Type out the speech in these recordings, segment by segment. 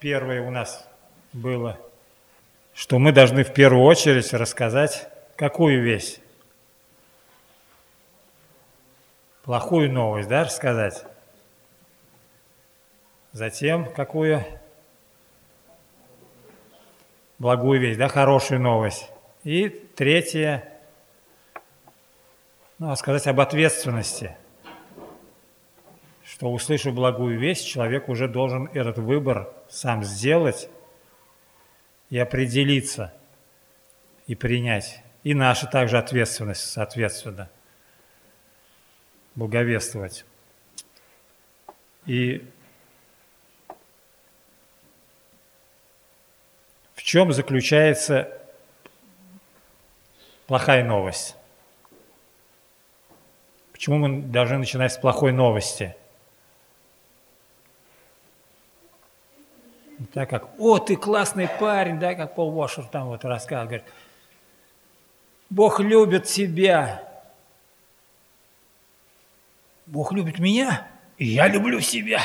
первое у нас было, что мы должны в первую очередь рассказать, какую вещь? Плохую новость, да, рассказать? Затем какую? Благую вещь, да, хорошую новость. И третье, ну, сказать об ответственности – что, услышав благую весть, человек уже должен этот выбор сам сделать и определиться, и принять. И наша также ответственность, соответственно, благовествовать. И в чем заключается плохая новость? Почему мы должны начинать с плохой новости – Так как, о, ты классный парень, да, как Пол Вошер там вот рассказывал, говорит, Бог любит тебя. Бог любит меня, и я люблю себя.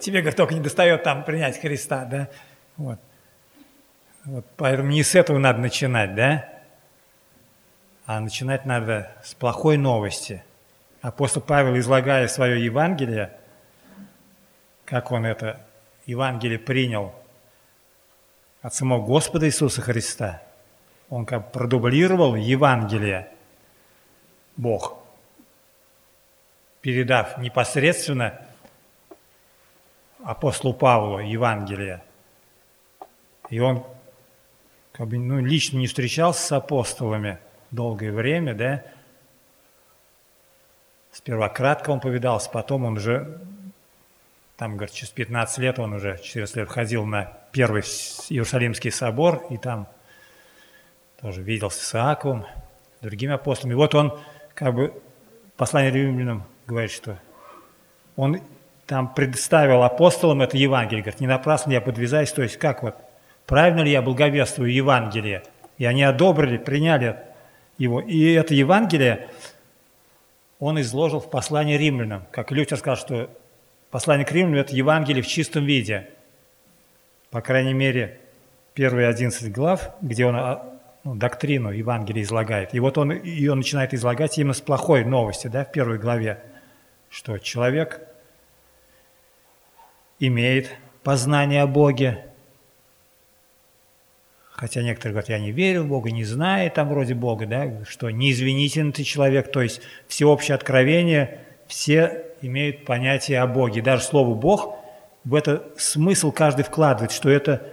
Тебе, говорит, только не достает там принять Христа, да? Вот. вот. Поэтому не с этого надо начинать, да? А начинать надо с плохой новости. Апостол Павел, излагая свое Евангелие, как он это Евангелие принял от самого Господа Иисуса Христа. Он как продублировал Евангелие, Бог, передав непосредственно апостолу Павлу Евангелие. И он как бы, ну, лично не встречался с апостолами долгое время, да. Сперва кратко он повидался, потом он уже там, говорит, через 15 лет он уже, 14 лет ходил на первый Иерусалимский собор, и там тоже виделся с Иаковом, другими апостолами. И вот он, как бы, послание римлянам говорит, что он там представил апостолам это Евангелие. Говорит, не напрасно я подвязаюсь, то есть как вот, правильно ли я благовествую Евангелие? И они одобрили, приняли его. И это Евангелие он изложил в послании римлянам. Как Лютер сказал, что Послание к Римлянам – это Евангелие в чистом виде. По крайней мере, первые 11 глав, где он а, ну, доктрину Евангелия излагает. И вот он ее начинает излагать именно с плохой новости, да, в первой главе, что человек имеет познание о Боге, хотя некоторые говорят, я не верю в Бога, не знаю там вроде Бога, да, что неизвинительный ты человек, то есть всеобщее откровение, все имеют понятие о Боге. Даже слово «Бог» в это смысл каждый вкладывает, что это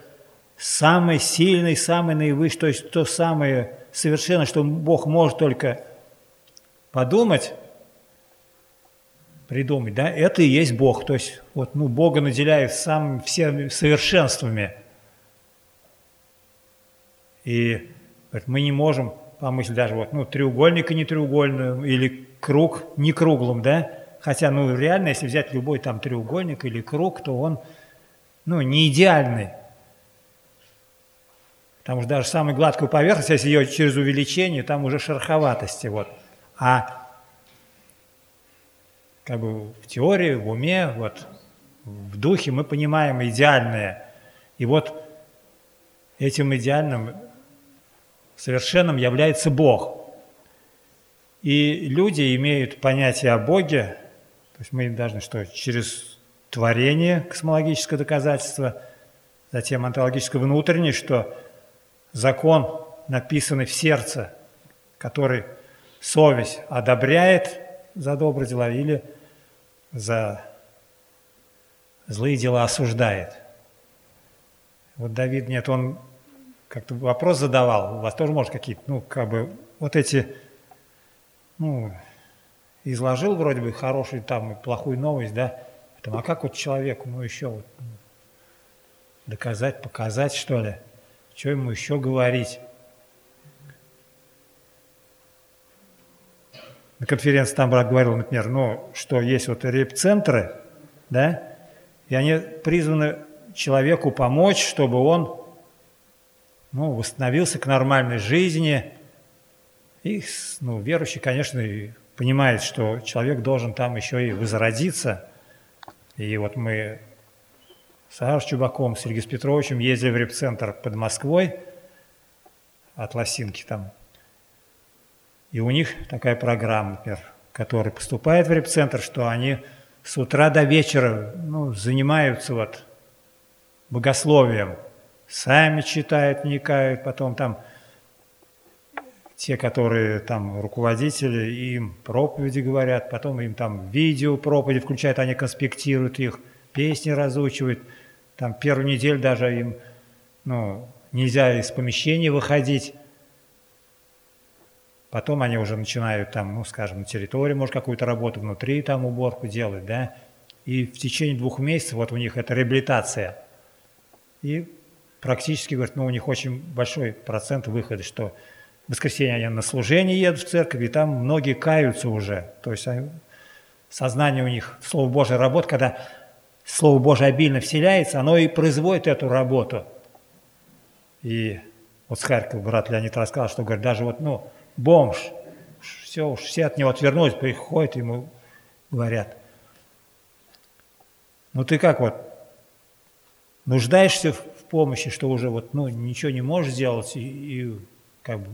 самый сильный, самый наивысший, то есть то самое совершенно, что Бог может только подумать, придумать, да, это и есть Бог. То есть вот, ну, Бога наделяет самыми всеми совершенствами. И мы не можем помыслить даже вот, ну, треугольника не треугольным или круг не круглым, да, Хотя, ну, реально, если взять любой там треугольник или круг, то он, ну, не идеальный. Потому что даже самая гладкая поверхность, если ее через увеличение, там уже шероховатости, вот. А как бы в теории, в уме, вот, в духе мы понимаем идеальное. И вот этим идеальным, совершенным является Бог. И люди имеют понятие о Боге то есть мы должны что? Через творение, космологическое доказательство, затем онтологическое внутреннее, что закон, написанный в сердце, который совесть одобряет за добрые дела или за злые дела осуждает. Вот Давид, нет, он как-то вопрос задавал, у вас тоже, может, какие-то, ну, как бы, вот эти, ну, изложил вроде бы хорошую там и плохую новость, да, Потом, а как вот человеку, ну еще вот доказать, показать, что ли? Что ему еще говорить? На конференции там брат говорил, например, ну, что есть вот реп-центры, да, и они призваны человеку помочь, чтобы он ну, восстановился к нормальной жизни. И ну, верующий, конечно, и понимает, что человек должен там еще и возродиться. И вот мы Саш Чубаком, с Сергеем Петровичем ездили в репцентр под Москвой, от Лосинки там. И у них такая программа, например, которая поступает в репцентр, что они с утра до вечера ну, занимаются вот богословием. Сами читают, вникают, потом там те, которые там руководители, им проповеди говорят, потом им там видео проповеди включают, они конспектируют их, песни разучивают. Там первую неделю даже им ну, нельзя из помещения выходить. Потом они уже начинают там, ну, скажем, на территории, может, какую-то работу внутри там уборку делать, да. И в течение двух месяцев вот у них это реабилитация. И практически, говорят, ну, у них очень большой процент выхода, что в воскресенье они на служение едут в церковь, и там многие каются уже. То есть сознание у них, Слово Божие работает, когда Слово Божие обильно вселяется, оно и производит эту работу. И вот с Харькова брат Леонид рассказал, что, говорит, даже вот, ну, бомж, все, уж все от него отвернулись, приходят, ему говорят, ну ты как вот, нуждаешься в помощи, что уже вот, ну, ничего не можешь сделать, и, и как бы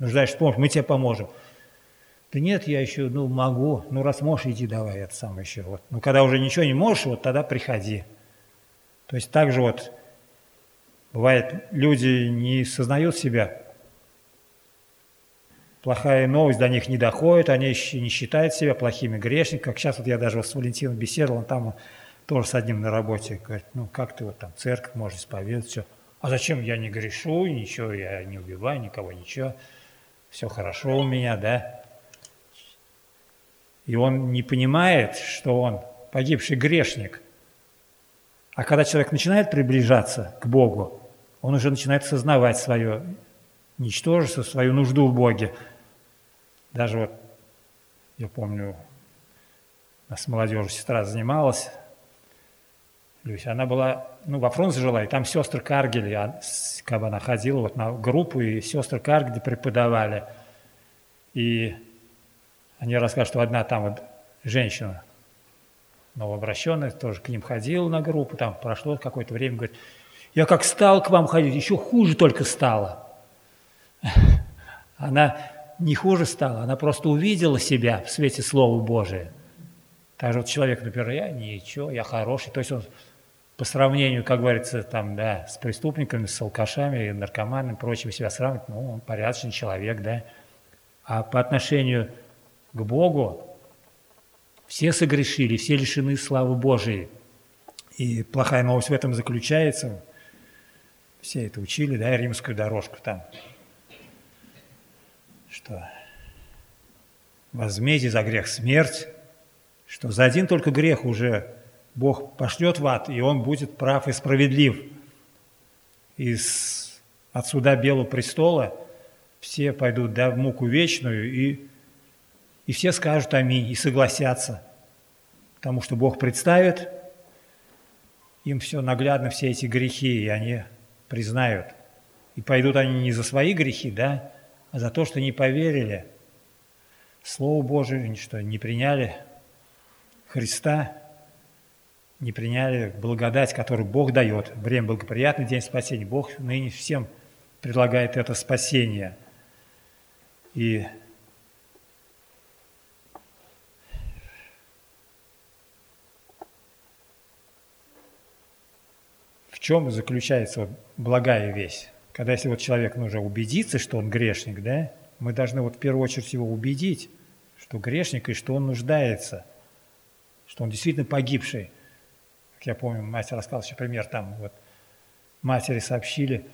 нуждаешься в помощи, мы тебе поможем. Да нет, я еще, ну, могу, ну, раз можешь, иди давай, это сам еще. Вот. Ну, когда уже ничего не можешь, вот тогда приходи. То есть так же вот бывает, люди не сознают себя плохая новость до них не доходит, они еще не считают себя плохими грешниками. Как сейчас вот я даже с Валентином беседовал, он там тоже с одним на работе, говорит, ну как ты вот там церковь можешь исповедовать, все. А зачем я не грешу, ничего, я не убиваю никого, ничего, все хорошо у меня, да. И он не понимает, что он погибший грешник. А когда человек начинает приближаться к Богу, он уже начинает сознавать свое ничтожество, свою нужду в Боге. Даже вот, я помню, нас с молодежью сестра занималась, Люся, она была, ну, во Фрунзе жила, и там сестры Каргели, а, как бы она ходила вот на группу, и сестры Каргели преподавали. И они рассказывают, что одна там вот женщина, новообращенная, тоже к ним ходила на группу, там прошло какое-то время, говорит, я как стал к вам ходить, еще хуже только стало. Она не хуже стала, она просто увидела себя в свете Слова Божия. Так же вот человек, например, я ничего, я хороший. То есть он по сравнению, как говорится, там, да, с преступниками, с алкашами, наркоманами, прочим себя сравнивать, ну, он порядочный человек, да. А по отношению к Богу все согрешили, все лишены славы Божией. И плохая новость в этом заключается, все это учили, да, римскую дорожку там, что возмездие за грех смерть, что за один только грех уже Бог пошлет в ад, и он будет прав и справедлив. Из от суда Белого престола все пойдут да, в муку вечную, и, и все скажут аминь, и согласятся. Потому что Бог представит им все наглядно, все эти грехи, и они признают. И пойдут они не за свои грехи, да, а за то, что не поверили Слову Божию, что не приняли Христа, не приняли благодать, которую Бог дает. Время благоприятный, день спасения. Бог ныне всем предлагает это спасение. И в чем заключается благая весть? когда если вот человек нужно убедиться, что он грешник, да, мы должны вот в первую очередь его убедить, что грешник и что он нуждается, что он действительно погибший. Я помню, мать рассказала еще пример, там вот матери сообщили,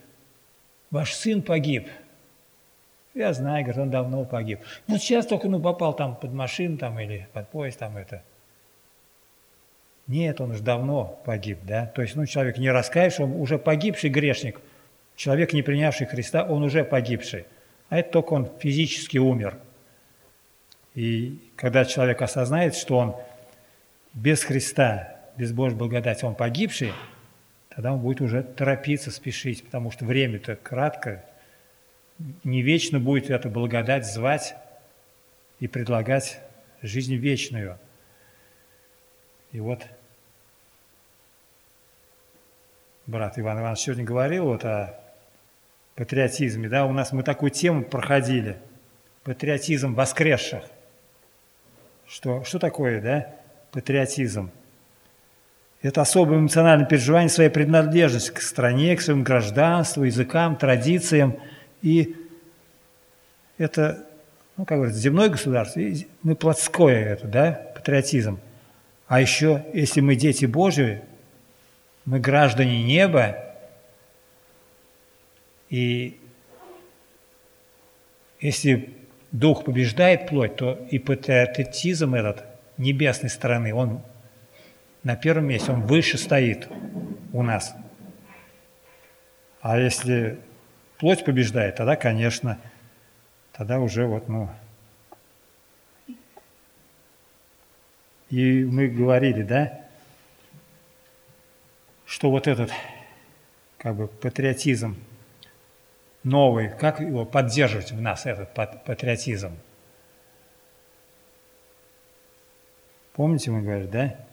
ваш сын погиб. Я знаю, говорит, он давно погиб. Ну, сейчас только ну, попал там под машину там, или под поезд там это. Нет, он уже давно погиб, да. То есть, ну, человек не раскаявший, он уже погибший грешник – Человек, не принявший Христа, он уже погибший. А это только он физически умер. И когда человек осознает, что он без Христа, без Божьей благодати, он погибший, тогда он будет уже торопиться, спешить, потому что время-то кратко, не вечно будет эту благодать звать и предлагать жизнь вечную. И вот брат Иван Иванович сегодня говорил вот о патриотизме, да, у нас мы такую тему проходили, патриотизм воскресших. Что, что такое, да, патриотизм? Это особое эмоциональное переживание своей принадлежности к стране, к своему гражданству, языкам, традициям. И это, ну, как говорится, земное государство, мы плотское это, да, патриотизм. А еще, если мы дети Божьи, мы граждане неба, и если дух побеждает плоть, то и патриотизм этот небесной стороны, он на первом месте, он выше стоит у нас. А если плоть побеждает, тогда, конечно, тогда уже вот, ну... И мы говорили, да, что вот этот, как бы, патриотизм новый, как его поддерживать в нас, этот патриотизм? Помните, мы говорили, да?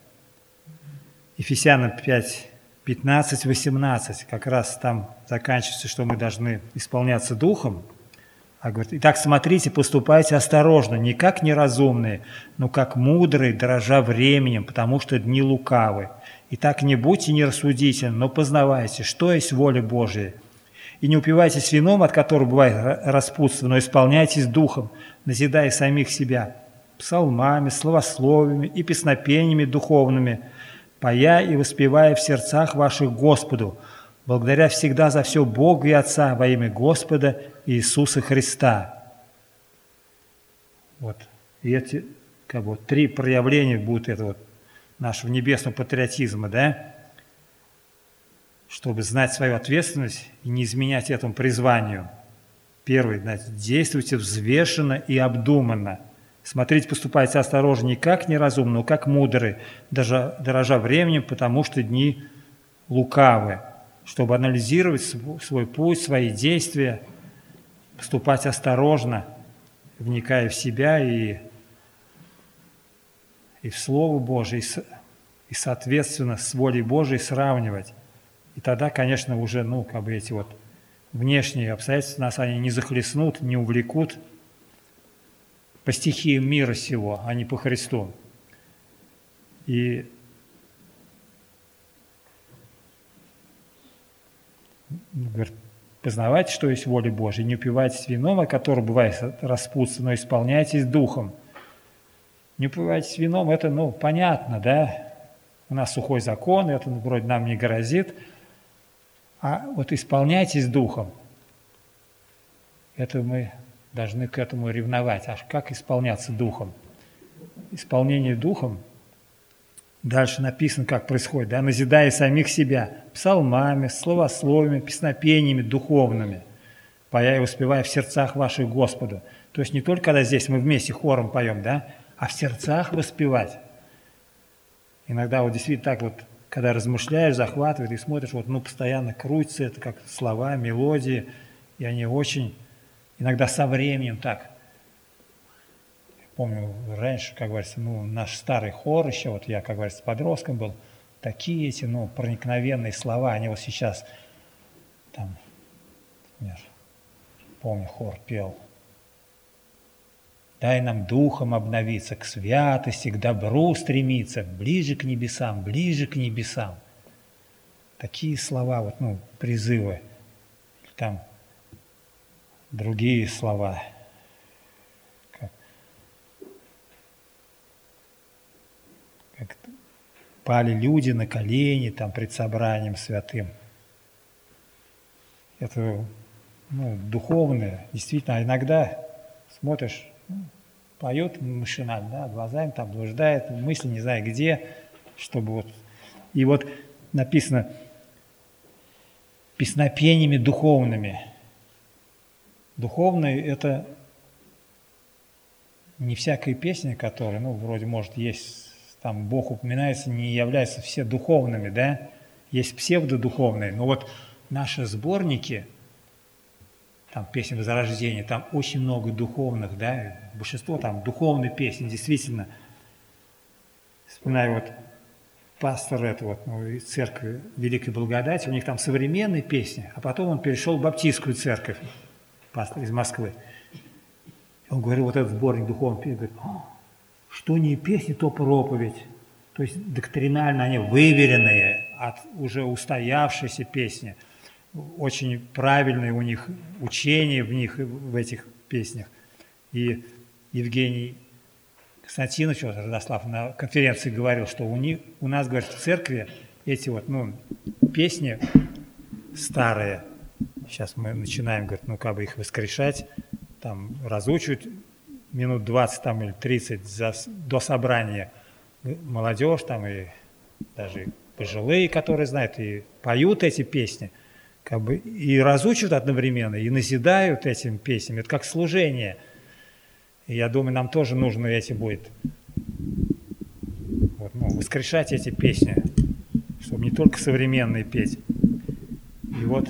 Ефесянам 5, 15, 18, как раз там заканчивается, что мы должны исполняться Духом. А говорит, итак, смотрите, поступайте осторожно, не как неразумные, но как мудрые, дрожа временем, потому что дни лукавы. Итак, не будьте нерассудительны, но познавайте, что есть воля Божия. И не упивайтесь вином, от которого бывает распутство, но исполняйтесь Духом, назидая самих себя псалмами, словословиями и песнопениями духовными – поя и воспевая в сердцах ваших Господу, благодаря всегда за все Богу и Отца во имя Господа Иисуса Христа. Вот. И эти как бы, три проявления будут этого нашего небесного патриотизма, да? Чтобы знать свою ответственность и не изменять этому призванию. Первый, знаете, действуйте взвешенно и обдуманно – Смотрите, поступайте осторожно, не как неразумно, но как мудрые, даже дорожа временем, потому что дни лукавы, чтобы анализировать свой путь, свои действия, поступать осторожно, вникая в себя и, и в Слово Божие, и, и, соответственно, с волей Божией сравнивать. И тогда, конечно, уже, ну, как бы эти вот внешние обстоятельства нас они не захлестнут, не увлекут – по стихиям мира сего, а не по Христу. И говорит, познавайте, что есть воля Божья, не упивайтесь вином, от которого бывает распутство, но исполняйтесь духом. Не упивайтесь вином, это, ну, понятно, да? У нас сухой закон, это вроде нам не грозит. А вот исполняйтесь духом. Это мы должны к этому ревновать. Аж как исполняться духом? Исполнение духом, дальше написано, как происходит, да, назидая самих себя псалмами, словословиями, песнопениями духовными, поя и успевая в сердцах ваших Господу. То есть не только когда здесь мы вместе хором поем, да, а в сердцах воспевать. Иногда вот действительно так вот, когда размышляешь, захватывает и смотришь, вот ну постоянно крутится это как слова, мелодии, и они очень Иногда со временем так. Помню, раньше, как говорится, ну, наш старый хор еще, вот я, как говорится, подростком был, такие эти, ну, проникновенные слова, они вот сейчас, там, например, помню, хор пел, Дай нам духом обновиться, к святости, к добру стремиться, ближе к небесам, ближе к небесам. Такие слова, вот, ну, призывы. Там другие слова. Как, как пали люди на колени там пред собранием святым. Это ну, духовное, действительно, а иногда смотришь, ну, поет машинально, да, глазами там блуждает, мысли не знаю где, чтобы вот... И вот написано песнопениями духовными – Духовный – это не всякая песня, которая, ну, вроде, может, есть, там, Бог упоминается, не являются все духовными, да? Есть псевдодуховные. Но вот наши сборники, там, песни Возрождения, там очень много духовных, да? Большинство там духовных песен, действительно. Вспоминаю вот пастор этого ну, церкви Великой Благодати, у них там современные песни, а потом он перешел в баптистскую церковь, пастор из Москвы. Он говорил, вот этот сборник духовных песен, говорит, что не песни, то проповедь. То есть доктринально они выверенные, от уже устоявшейся песни. Очень правильные у них учения в них, в этих песнях. И Евгений Константинович Родослав на конференции говорил, что у, них, у нас, говорит, в церкви эти вот, ну, песни старые, сейчас мы начинаем, говорит, ну, как бы их воскрешать, там, разучивать минут 20 там, или 30 за, до собрания молодежь там и даже пожилые, которые знают, и поют эти песни, как бы и разучивают одновременно, и назидают этим песнями. Это как служение. И я думаю, нам тоже нужно эти будет вот, ну, воскрешать эти песни, чтобы не только современные петь. И вот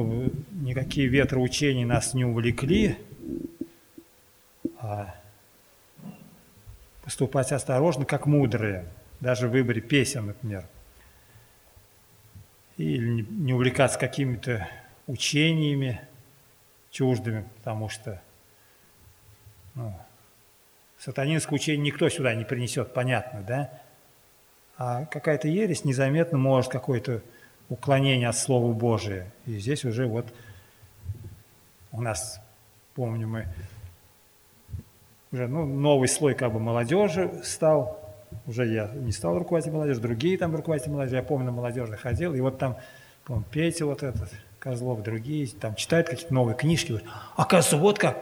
чтобы никакие ветроучения нас не увлекли, а поступать осторожно, как мудрые, даже в выборе песен, например. Или не увлекаться какими-то учениями чуждыми, потому что ну, сатанинское учение никто сюда не принесет, понятно, да? А какая-то ересь незаметно может какое-то уклонение от Слова Божия. И здесь уже вот у нас, помню, мы уже ну, новый слой как бы молодежи стал, уже я не стал руководить молодежи, другие там руководители молодежи, я помню, на молодежи ходил, и вот там, помню, Петя вот этот, Козлов, другие, там читают какие-то новые книжки, говорят, оказывается, вот как.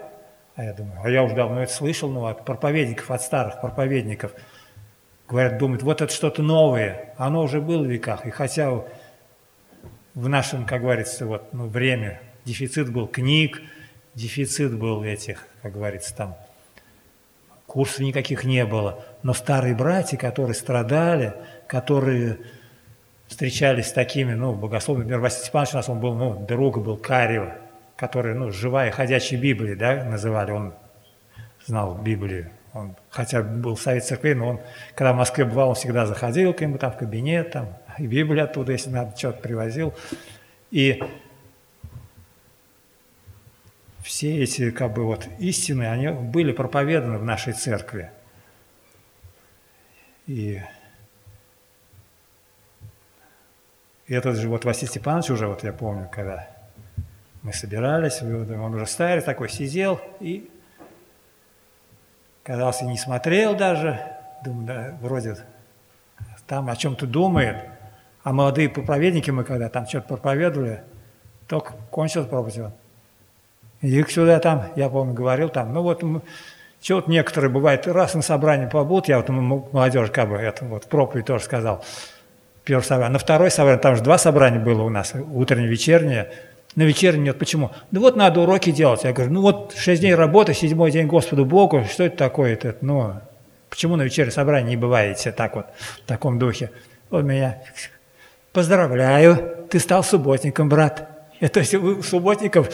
А я думаю, а я уже давно это слышал, ну, от проповедников, от старых проповедников. Говорят, думают, вот это что-то новое, оно уже было в веках. И хотя в нашем, как говорится, вот, ну, время дефицит был книг, дефицит был этих, как говорится, там, курсов никаких не было. Но старые братья, которые страдали, которые встречались с такими, ну, богословами, например, Василий Степанович у нас, он был, ну, друг был Карева, который, ну, живая, ходячая Библия, да, называли, он знал Библию. Он, хотя был Совет Церкви, но он, когда в Москве бывал, он всегда заходил к нему там в кабинет, там, и Библию оттуда, если надо, что-то привозил. И все эти как бы вот истины, они были проповеданы в нашей церкви. И, этот же вот Василий Степанович уже, вот я помню, когда мы собирались, он уже старый такой сидел и казался не смотрел даже, думаю, да, вроде там о чем-то думает, а молодые проповедники мы когда там что-то проповедовали, только кончилась проповедь. Их сюда там, я помню, говорил там, ну вот, что вот некоторые бывает, раз на собрании побудут, я вот молодежь как бы это вот проповедь тоже сказал, первое собрание. На второе собрание, там же два собрания было у нас, утреннее, вечернее. На вечернее нет, почему? Ну вот надо уроки делать. Я говорю, ну вот шесть дней работы, седьмой день Господу Богу, что это такое? Это, ну, почему на вечернее собрание не бываете так вот, в таком духе? Вот меня Поздравляю, ты стал субботником, брат. Это есть у субботников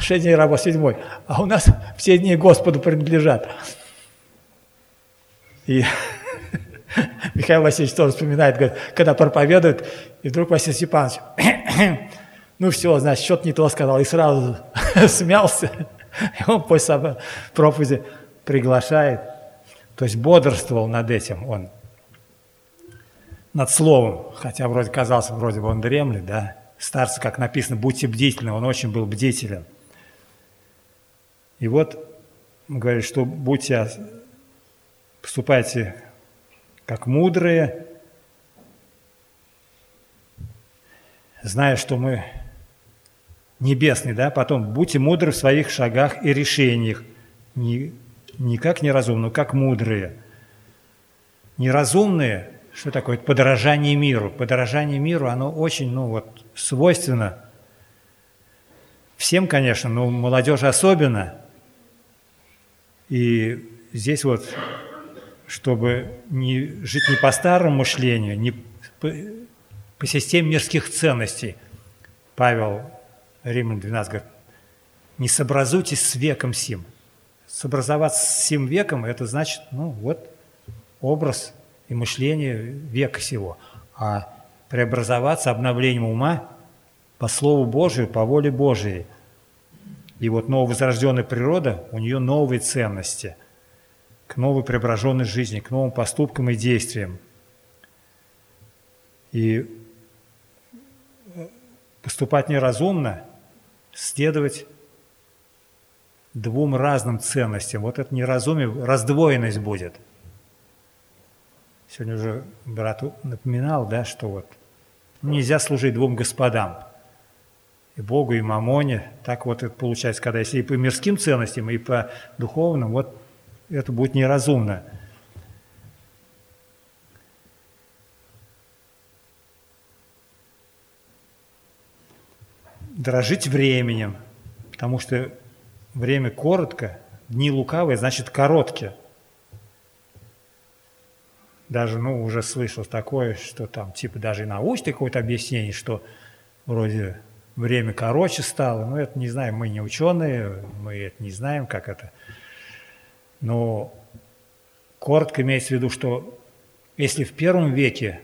6 дней работы, седьмой, а у нас все дни Господу принадлежат. И Михаил Васильевич тоже вспоминает, говорит, когда проповедует, и вдруг Василий Степанович, ну все, значит, что-то не то сказал, и сразу смялся. И он после проповеди приглашает, то есть бодрствовал над этим он над словом, хотя вроде казался, вроде бы он дремлет, да. Старцы, как написано, будьте бдительны, он очень был бдителен. И вот он говорит, что будьте, поступайте как мудрые, зная, что мы небесные, да, потом будьте мудры в своих шагах и решениях, не, не как неразумные, как мудрые. Неразумные что такое подражание миру? Подражание миру, оно очень, ну вот, свойственно всем, конечно, но молодежи особенно. И здесь вот, чтобы не жить не по старому мышлению, не по, по системе мирских ценностей, Павел Римлян 12 говорит, не сообразуйтесь с веком сим. Сообразоваться с всем веком, это значит, ну вот, образ и мышление века сего. А преобразоваться обновлением ума по Слову Божию, по воле Божией. И вот нововозрожденная природа, у нее новые ценности к новой преображенной жизни, к новым поступкам и действиям. И поступать неразумно, следовать двум разным ценностям. Вот это неразумие, раздвоенность будет. Сегодня уже брат напоминал, да, что вот нельзя служить двум господам. И Богу, и Мамоне. Так вот это получается, когда если и по мирским ценностям, и по духовным, вот это будет неразумно. Дорожить временем, потому что время коротко, дни лукавые, значит короткие. Даже, ну, уже слышал такое, что там, типа, даже и научное какое-то объяснение, что вроде время короче стало. Но это не знаем, мы не ученые, мы это не знаем, как это. Но коротко имеется в виду, что если в первом веке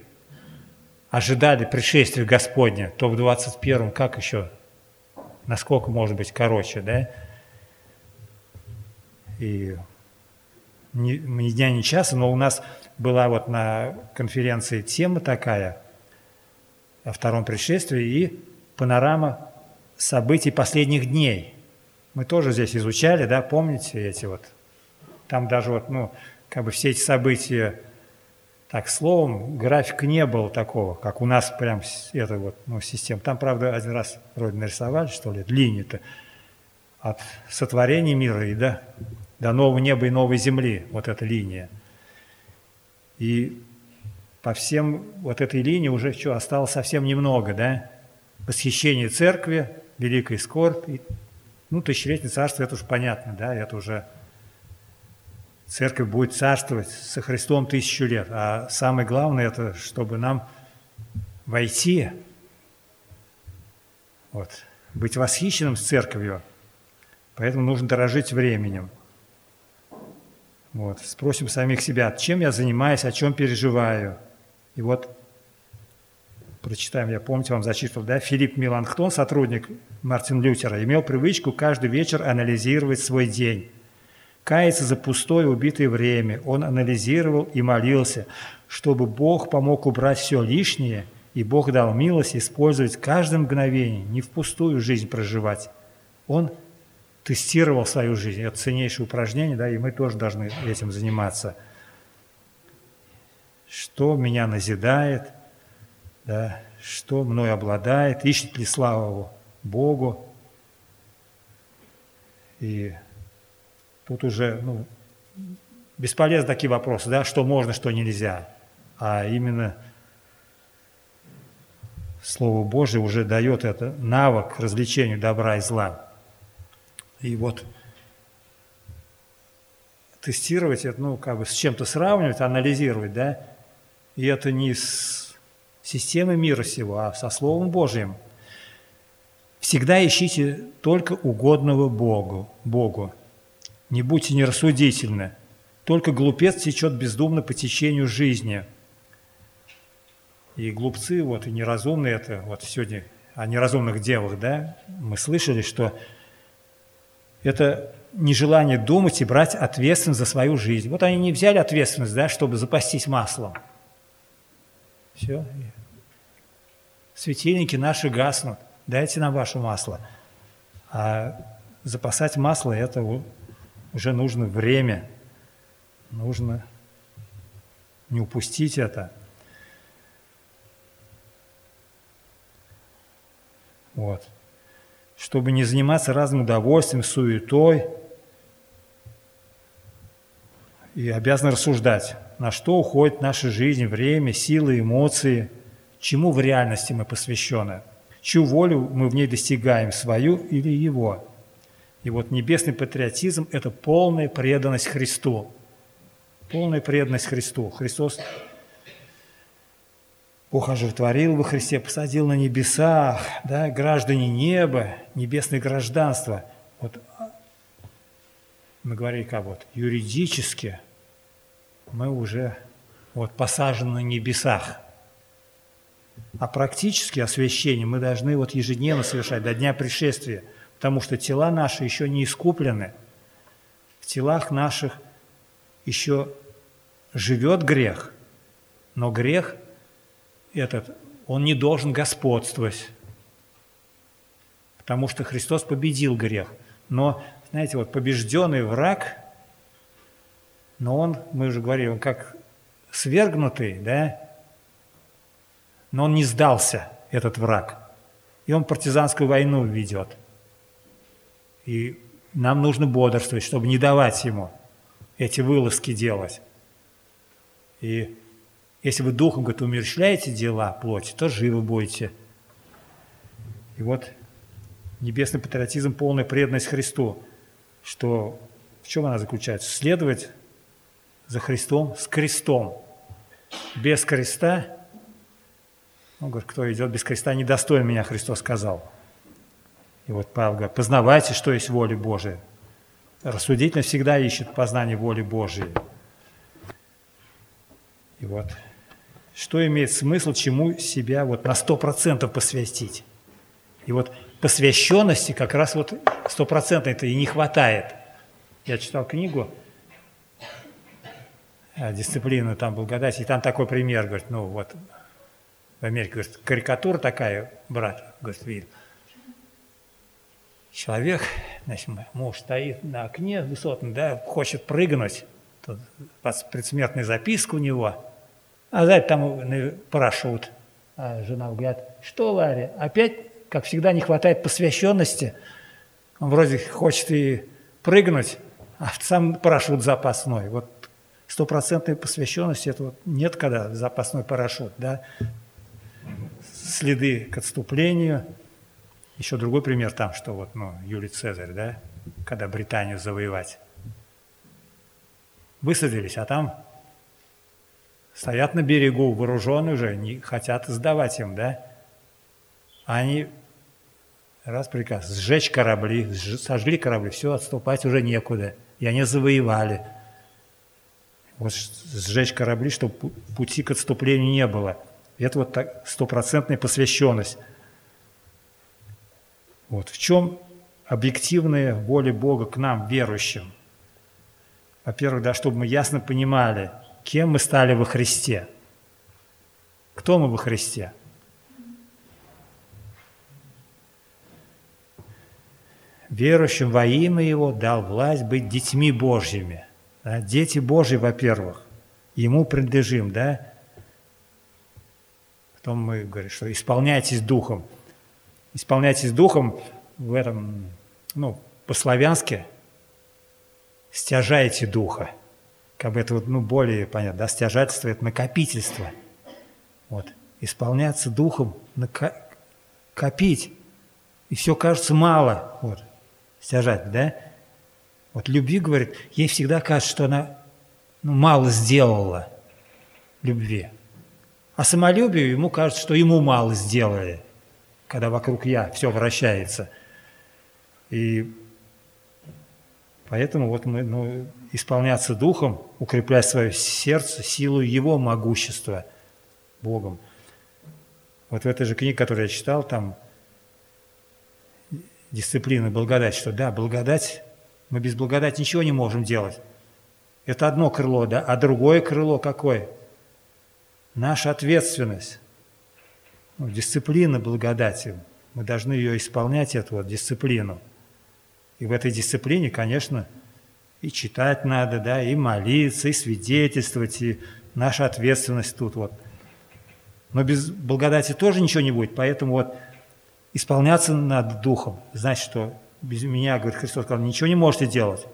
ожидали пришествия Господня, то в 21-м как еще, насколько может быть короче, да? И ни, ни дня, ни часа, но у нас была вот на конференции тема такая о втором пришествии и панорама событий последних дней. Мы тоже здесь изучали, да, помните эти вот, там даже вот, ну, как бы все эти события, так, словом, графика не было такого, как у нас прям это вот, ну, система. Там, правда, один раз вроде нарисовали, что ли, линию-то от сотворения мира и до, до нового неба и новой земли, вот эта линия. И по всем вот этой линии уже что, осталось совсем немного, да? Восхищение церкви, великая скорбь. И, ну, тысячелетнее царство, это уже понятно, да, это уже церковь будет царствовать со Христом тысячу лет. А самое главное, это чтобы нам войти, вот, быть восхищенным с церковью. Поэтому нужно дорожить временем. Вот. Спросим самих себя, чем я занимаюсь, о чем переживаю. И вот прочитаем, я помните, вам зачитывал, да, Филипп Миланхтон, сотрудник Мартин Лютера, имел привычку каждый вечер анализировать свой день. Каяться за пустое убитое время. Он анализировал и молился, чтобы Бог помог убрать все лишнее, и Бог дал милость использовать каждое мгновение, не впустую жизнь проживать. Он тестировал свою жизнь. Это ценнейшее упражнение, да, и мы тоже должны этим заниматься. Что меня назидает, да, что мной обладает, ищет ли славу Богу. И тут уже ну, бесполезны такие вопросы, да, что можно, что нельзя. А именно Слово Божие уже дает это навык развлечению добра и зла. И вот тестировать это, ну, как бы с чем-то сравнивать, анализировать, да, и это не с системой мира сего, а со Словом Божьим. Всегда ищите только угодного Богу, Богу. Не будьте нерассудительны. Только глупец течет бездумно по течению жизни. И глупцы, вот, и неразумные, это вот сегодня о неразумных девах, да, мы слышали, что это нежелание думать и брать ответственность за свою жизнь. Вот они не взяли ответственность, да, чтобы запастись маслом. Все. Светильники наши гаснут. Дайте нам ваше масло. А запасать масло – это уже нужно время. Нужно не упустить это. Вот чтобы не заниматься разным удовольствием, суетой, и обязаны рассуждать, на что уходит наша жизнь, время, силы, эмоции, чему в реальности мы посвящены, чью волю мы в ней достигаем, свою или его. И вот небесный патриотизм – это полная преданность Христу. Полная преданность Христу. Христос Бог оживотворил во Христе, посадил на небесах, да, граждане неба, небесное гражданство. Вот мы говорили, как вот юридически мы уже вот посажены на небесах. А практически освящение мы должны вот ежедневно совершать до дня пришествия, потому что тела наши еще не искуплены. В телах наших еще живет грех, но грех этот, он не должен господствовать, потому что Христос победил грех. Но, знаете, вот побежденный враг, но он, мы уже говорили, он как свергнутый, да, но он не сдался, этот враг. И он партизанскую войну ведет. И нам нужно бодрствовать, чтобы не давать ему эти вылазки делать. И если вы духом, говорит, умерщвляете дела плоти, то живы будете. И вот небесный патриотизм, полная преданность Христу, что в чем она заключается? Следовать за Христом с крестом. Без креста он говорит, кто идет без креста, недостоин меня, Христос сказал. И вот Павел говорит, познавайте, что есть воля Божия. Рассудительно всегда ищет познание воли Божией. И вот, что имеет смысл, чему себя вот на сто процентов посвятить. И вот посвященности как раз вот стопроцентной-то и не хватает. Я читал книгу «Дисциплина там благодати», и там такой пример, говорит, ну вот в Америке, говорит, карикатура такая, брат, говорит, видит. Человек, значит, муж стоит на окне высотно, да, хочет прыгнуть, тут предсмертная записка у него, а сзади там парашют. А жена говорит, что, Ларри, опять, как всегда, не хватает посвященности? Он вроде хочет и прыгнуть, а сам парашют запасной. Вот стопроцентной посвященности это вот нет, когда запасной парашют, да, следы к отступлению. Еще другой пример там, что вот, ну, Юлий Цезарь, да, когда Британию завоевать. Высадились, а там стоят на берегу, вооруженные уже, не хотят сдавать им, да. Они, раз приказ, сжечь корабли, сожгли корабли, все, отступать уже некуда. И они завоевали. Вот сжечь корабли, чтобы пути к отступлению не было – это вот так стопроцентная посвященность. Вот в чем объективная воля Бога к нам, верующим? Во-первых, да, чтобы мы ясно понимали, кем мы стали во Христе. Кто мы во Христе? Верующим во имя Его дал власть быть детьми Божьими. Да? Дети Божьи, во-первых, Ему принадлежим, да? Потом мы говорим, что исполняйтесь духом. Исполняйтесь духом в этом, ну, по-славянски стяжайте духа. Как бы это вот, ну, более понятно, да, стяжательство – это накопительство. Вот. Исполняться духом, накопить. И все кажется мало. Вот. Стяжать, да? Вот любви, говорит, ей всегда кажется, что она ну, мало сделала любви. А самолюбию ему кажется, что ему мало сделали, когда вокруг я все вращается. И поэтому вот мы ну, исполняться духом, укреплять свое сердце, силу его могущества Богом. Вот в этой же книге, которую я читал, там дисциплина, благодать, что да, благодать, мы без благодати ничего не можем делать. Это одно крыло, да, а другое крыло какое – наша ответственность, ну, дисциплина благодати. Мы должны ее исполнять, эту вот дисциплину. И в этой дисциплине, конечно, и читать надо, да, и молиться, и свидетельствовать, и наша ответственность тут вот. Но без благодати тоже ничего не будет, поэтому вот исполняться над Духом, значит, что без меня, говорит Христос, сказал, ничего не можете делать.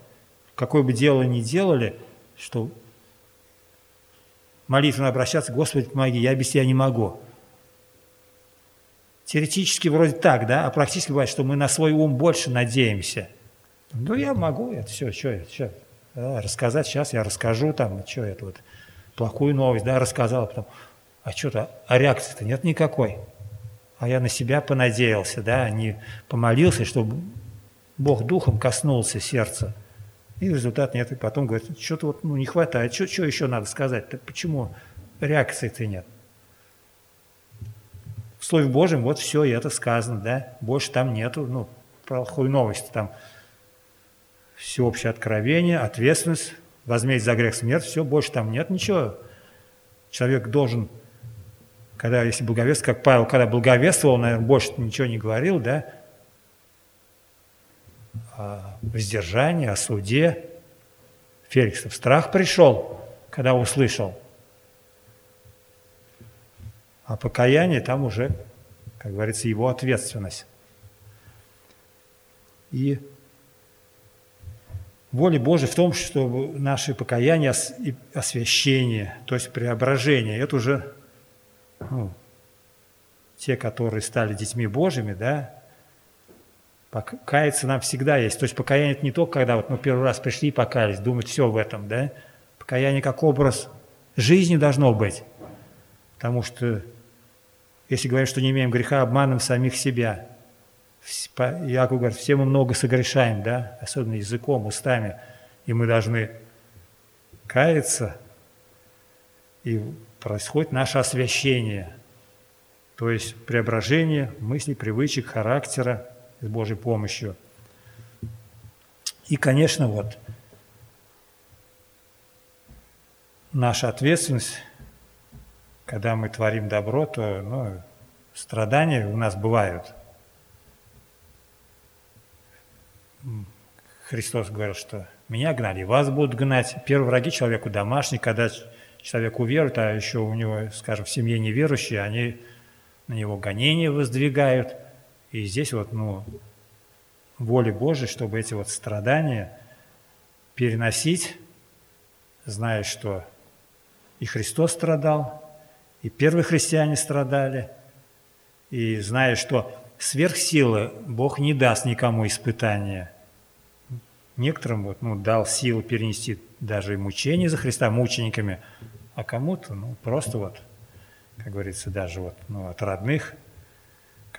Какое бы дело ни делали, что молитвенно обращаться, Господи, помоги, я без Тебя не могу. Теоретически вроде так, да, а практически бывает, что мы на свой ум больше надеемся. Ну, я могу, это все, что это, что, да, рассказать сейчас, я расскажу там, что это вот, плохую новость, да, рассказал, потом, а что-то, а реакции-то нет никакой. А я на себя понадеялся, да, не помолился, чтобы Бог духом коснулся сердца. И результат нет. И потом говорит, что-то вот ну, не хватает, что, еще надо сказать? Так почему реакции-то нет? В Слове Божьем вот все, и это сказано, да? Больше там нету, ну, плохой новости. Там всеобщее откровение, ответственность, возмездие за грех смерть, все, больше там нет ничего. Человек должен, когда, если благовествовать, как Павел, когда благовествовал, наверное, больше ничего не говорил, да, о воздержании, о суде. Феликсов страх пришел, когда услышал. А покаяние там уже, как говорится, его ответственность. И воля Божия в том, чтобы наши покаяния и освящение, то есть преображение, это уже ну, те, которые стали детьми Божьими, да, Покаяться нам всегда есть. То есть покаяние это не только, когда вот мы первый раз пришли и покаялись, думать все в этом, да? Покаяние как образ жизни должно быть. Потому что если говорим, что не имеем греха, обманываем самих себя. Яков говорит, все мы много согрешаем, да? Особенно языком, устами. И мы должны каяться, и происходит наше освящение, то есть преображение мыслей, привычек, характера, с Божьей помощью. И, конечно, вот наша ответственность, когда мы творим добро, то ну, страдания у нас бывают. Христос говорил, что меня гнали, вас будут гнать. Первые враги человеку домашний, когда человек уверует, а еще у него, скажем, в семье неверующие, они на него гонения воздвигают – и здесь вот, ну, воля Божия, чтобы эти вот страдания переносить, зная, что и Христос страдал, и первые христиане страдали, и зная, что сверхсилы Бог не даст никому испытания. Некоторым вот, ну, дал силу перенести даже и мучения за Христа мучениками, а кому-то ну, просто вот, как говорится, даже вот, ну, от родных –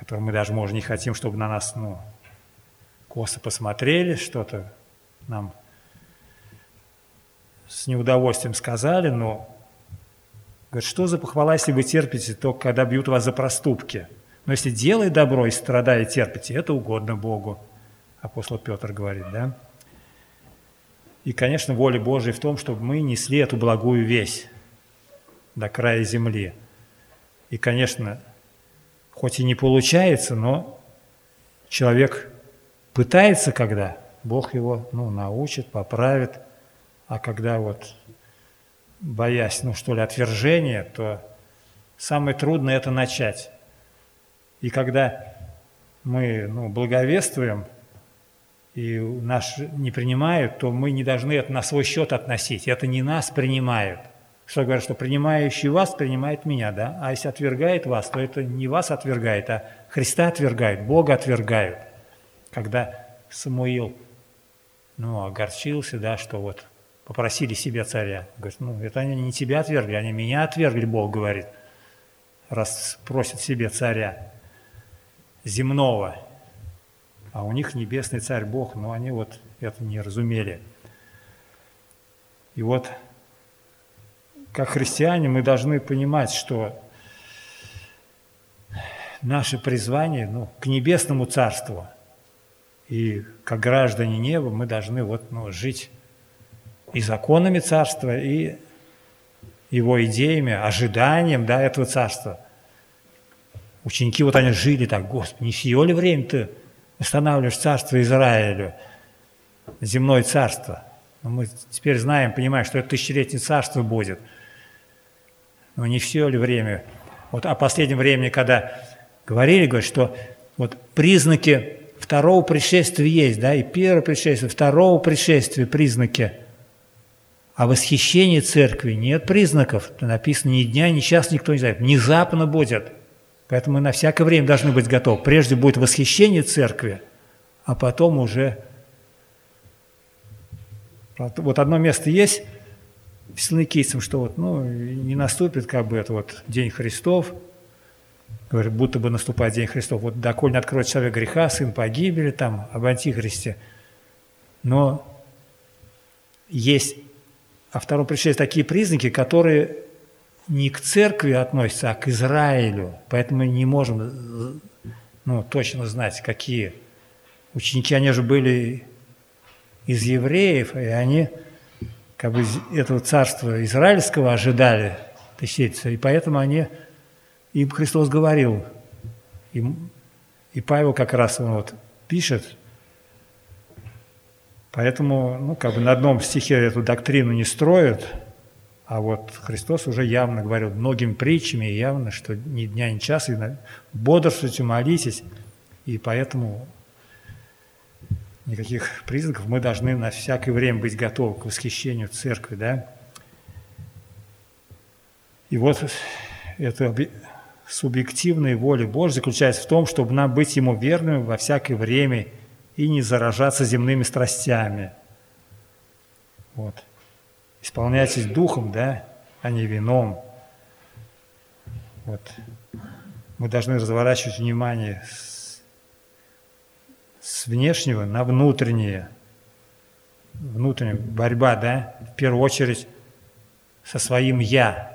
которые мы даже, может, не хотим, чтобы на нас ну, косо посмотрели, что-то нам с неудовольствием сказали, но говорит, что за похвала, если вы терпите, только когда бьют вас за проступки. Но если делай добро и страдай терпите, это угодно Богу, апостол Петр говорит, да? И, конечно, воля Божия в том, чтобы мы несли эту благую весть до края земли. И, конечно, хоть и не получается, но человек пытается, когда Бог его ну, научит, поправит, а когда вот боясь, ну что ли, отвержения, то самое трудное – это начать. И когда мы ну, благовествуем, и нас не принимают, то мы не должны это на свой счет относить. Это не нас принимают. Что говорят, что принимающий вас принимает меня, да? А если отвергает вас, то это не вас отвергает, а Христа отвергает, Бога отвергают. Когда Самуил, ну, огорчился, да, что вот попросили себе царя. Говорит, ну, это они не тебя отвергли, они меня отвергли, Бог говорит, раз просят себе царя земного. А у них небесный царь Бог, но они вот это не разумели. И вот как христиане мы должны понимать, что наше призвание ну, к небесному царству. И как граждане неба мы должны вот, ну, жить и законами царства, и его идеями, ожиданием да, этого царства. Ученики вот они жили так, Господи, не сие ли время ты устанавливаешь царство Израилю, земное царство? Но мы теперь знаем, понимаем, что это тысячелетнее царство будет – но не все ли время. Вот о последнем времени, когда говорили, говорят, что вот признаки второго пришествия есть, да, и первого пришествия, второго пришествия признаки. А восхищении церкви нет признаков. Написано ни дня, ни час никто не знает. Внезапно будет. Поэтому мы на всякое время должны быть готовы. Прежде будет восхищение церкви, а потом уже... Вот одно место есть, фессалоникийцам, что вот, ну, не наступит как бы это вот День Христов, говорит, будто бы наступает День Христов. Вот доколе не откроет человек греха, сын погибели, там, об антихристе. Но есть о втором пришествии такие признаки, которые не к церкви относятся, а к Израилю. Поэтому мы не можем ну, точно знать, какие ученики, они же были из евреев, и они как бы этого царства израильского ожидали тысячелетия, и поэтому они, им Христос говорил, им, и Павел как раз он вот пишет, поэтому ну, как бы на одном стихе эту доктрину не строят, а вот Христос уже явно говорил многими притчами, явно, что ни дня, ни часа, бодрствуйте, молитесь, и поэтому никаких признаков мы должны на всякое время быть готовы к восхищению церкви, да? И вот эта субъективная воля Божья заключается в том, чтобы нам быть Ему верными во всякое время и не заражаться земными страстями. Вот. Исполняйтесь духом, да, а не вином. Вот. Мы должны разворачивать внимание с, с внешнего на внутреннее. Внутренняя борьба, да, в первую очередь со своим «я».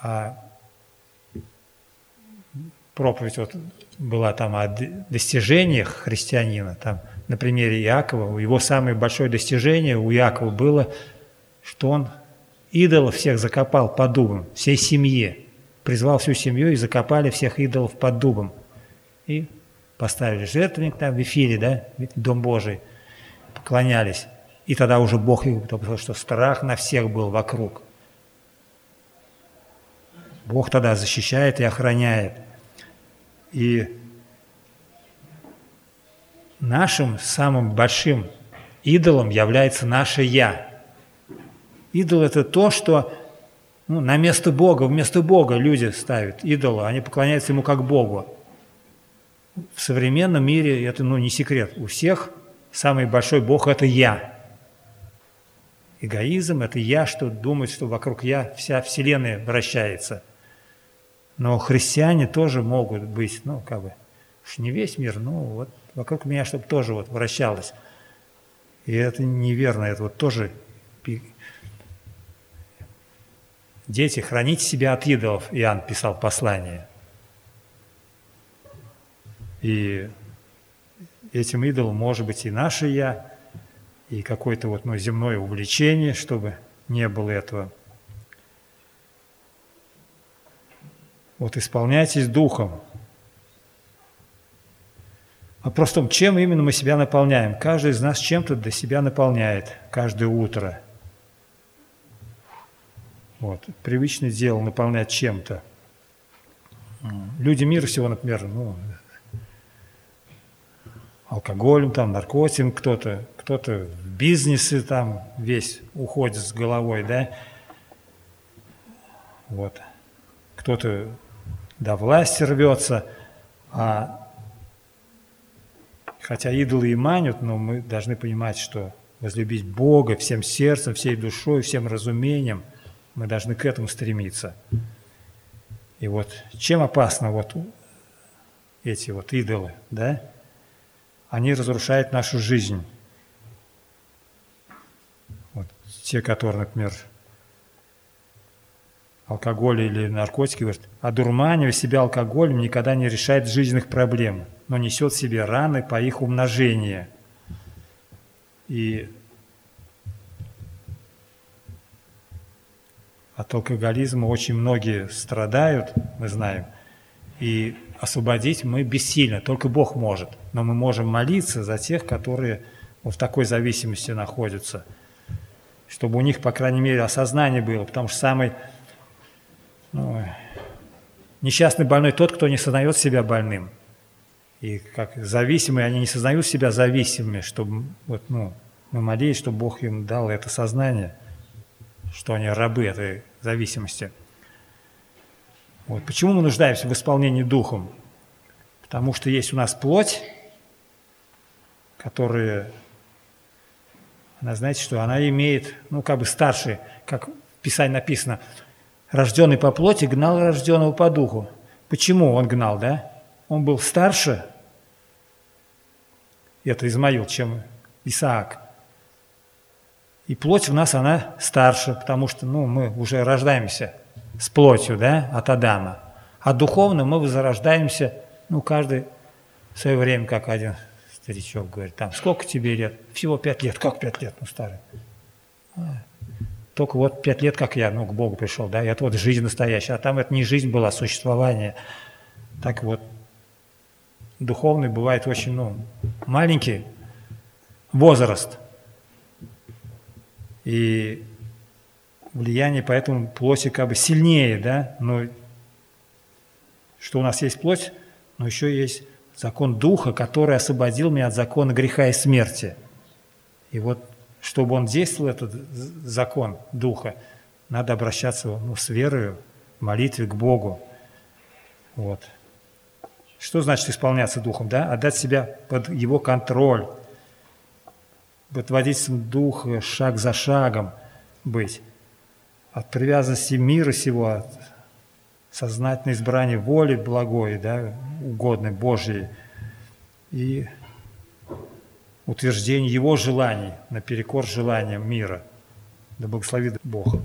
А проповедь вот была там о достижениях христианина, там на примере Иакова, его самое большое достижение у Иакова было, что он идолов всех закопал под дубом, всей семье. Призвал всю семью и закопали всех идолов под дубом. И поставили жертвенник там в эфире, да, Дом Божий, поклонялись. И тогда уже Бог, потому что страх на всех был вокруг. Бог тогда защищает и охраняет. И нашим самым большим идолом является наше «я». Идол – это то, что ну, на место Бога, вместо Бога люди ставят идола, они поклоняются ему как Богу. В современном мире это ну, не секрет. У всех самый большой Бог – это «я». Эгоизм – это «я», что думает, что вокруг «я» вся Вселенная вращается. Но христиане тоже могут быть, ну, как бы, уж не весь мир, ну, вот вокруг меня, чтобы тоже вот вращалось. И это неверно, это вот тоже Дети, храните себя от идолов, Иоанн писал послание. И этим идолом может быть и наше «я», и какое-то вот ну, земное увлечение, чтобы не было этого. Вот исполняйтесь духом, Вопрос в том, чем именно мы себя наполняем. Каждый из нас чем-то для себя наполняет каждое утро. Вот. Привычное дело наполнять чем-то. Люди мира всего, например, ну, алкоголем, там, наркотиком, кто-то, кто-то в бизнесе там весь уходит с головой, да, вот. Кто-то до власти рвется, а Хотя идолы и манят, но мы должны понимать, что возлюбить Бога всем сердцем, всей душой, всем разумением, мы должны к этому стремиться. И вот чем опасно вот эти вот идолы, да? Они разрушают нашу жизнь. Вот те, которые, например, алкоголь или наркотики, говорят, одурманивая себя алкоголем никогда не решает жизненных проблем – но несет в себе раны по их умножению. И от алкоголизма очень многие страдают, мы знаем, и освободить мы бессильно, только Бог может. Но мы можем молиться за тех, которые в такой зависимости находятся, чтобы у них, по крайней мере, осознание было, потому что самый ну, несчастный больной тот, кто не сознает себя больным – и как зависимые, они не сознают себя зависимыми, чтобы вот, ну, мы молились, чтобы Бог им дал это сознание, что они рабы этой зависимости. Вот. Почему мы нуждаемся в исполнении Духом? Потому что есть у нас плоть, которая, она, знаете, что она имеет, ну, как бы старший, как в Писании написано, рожденный по плоти гнал рожденного по духу. Почему он гнал, да? он был старше, это Измаил, чем Исаак. И плоть в нас, она старше, потому что ну, мы уже рождаемся с плотью да, от Адама. А духовно мы возрождаемся, ну, каждый в свое время, как один старичок говорит, там, сколько тебе лет? Всего пять лет. Как пять лет? Ну, старый. Только вот пять лет, как я, ну, к Богу пришел, да, и это вот жизнь настоящая. А там это не жизнь была, а существование. Так вот, духовный бывает очень, ну, маленький возраст – и влияние поэтому плоти как бы сильнее, да, но что у нас есть плоть, но еще есть закон Духа, который освободил меня от закона греха и смерти. И вот, чтобы он действовал, этот закон Духа, надо обращаться ну, с верой, в молитве к Богу. Вот. Что значит исполняться Духом? Да? Отдать себя под Его контроль, под водительством Духа шаг за шагом быть, от привязанности мира сего, от сознательного избрания воли благой, да, угодной Божьей, и утверждение Его желаний наперекор желаниям мира. Да благословит Бог.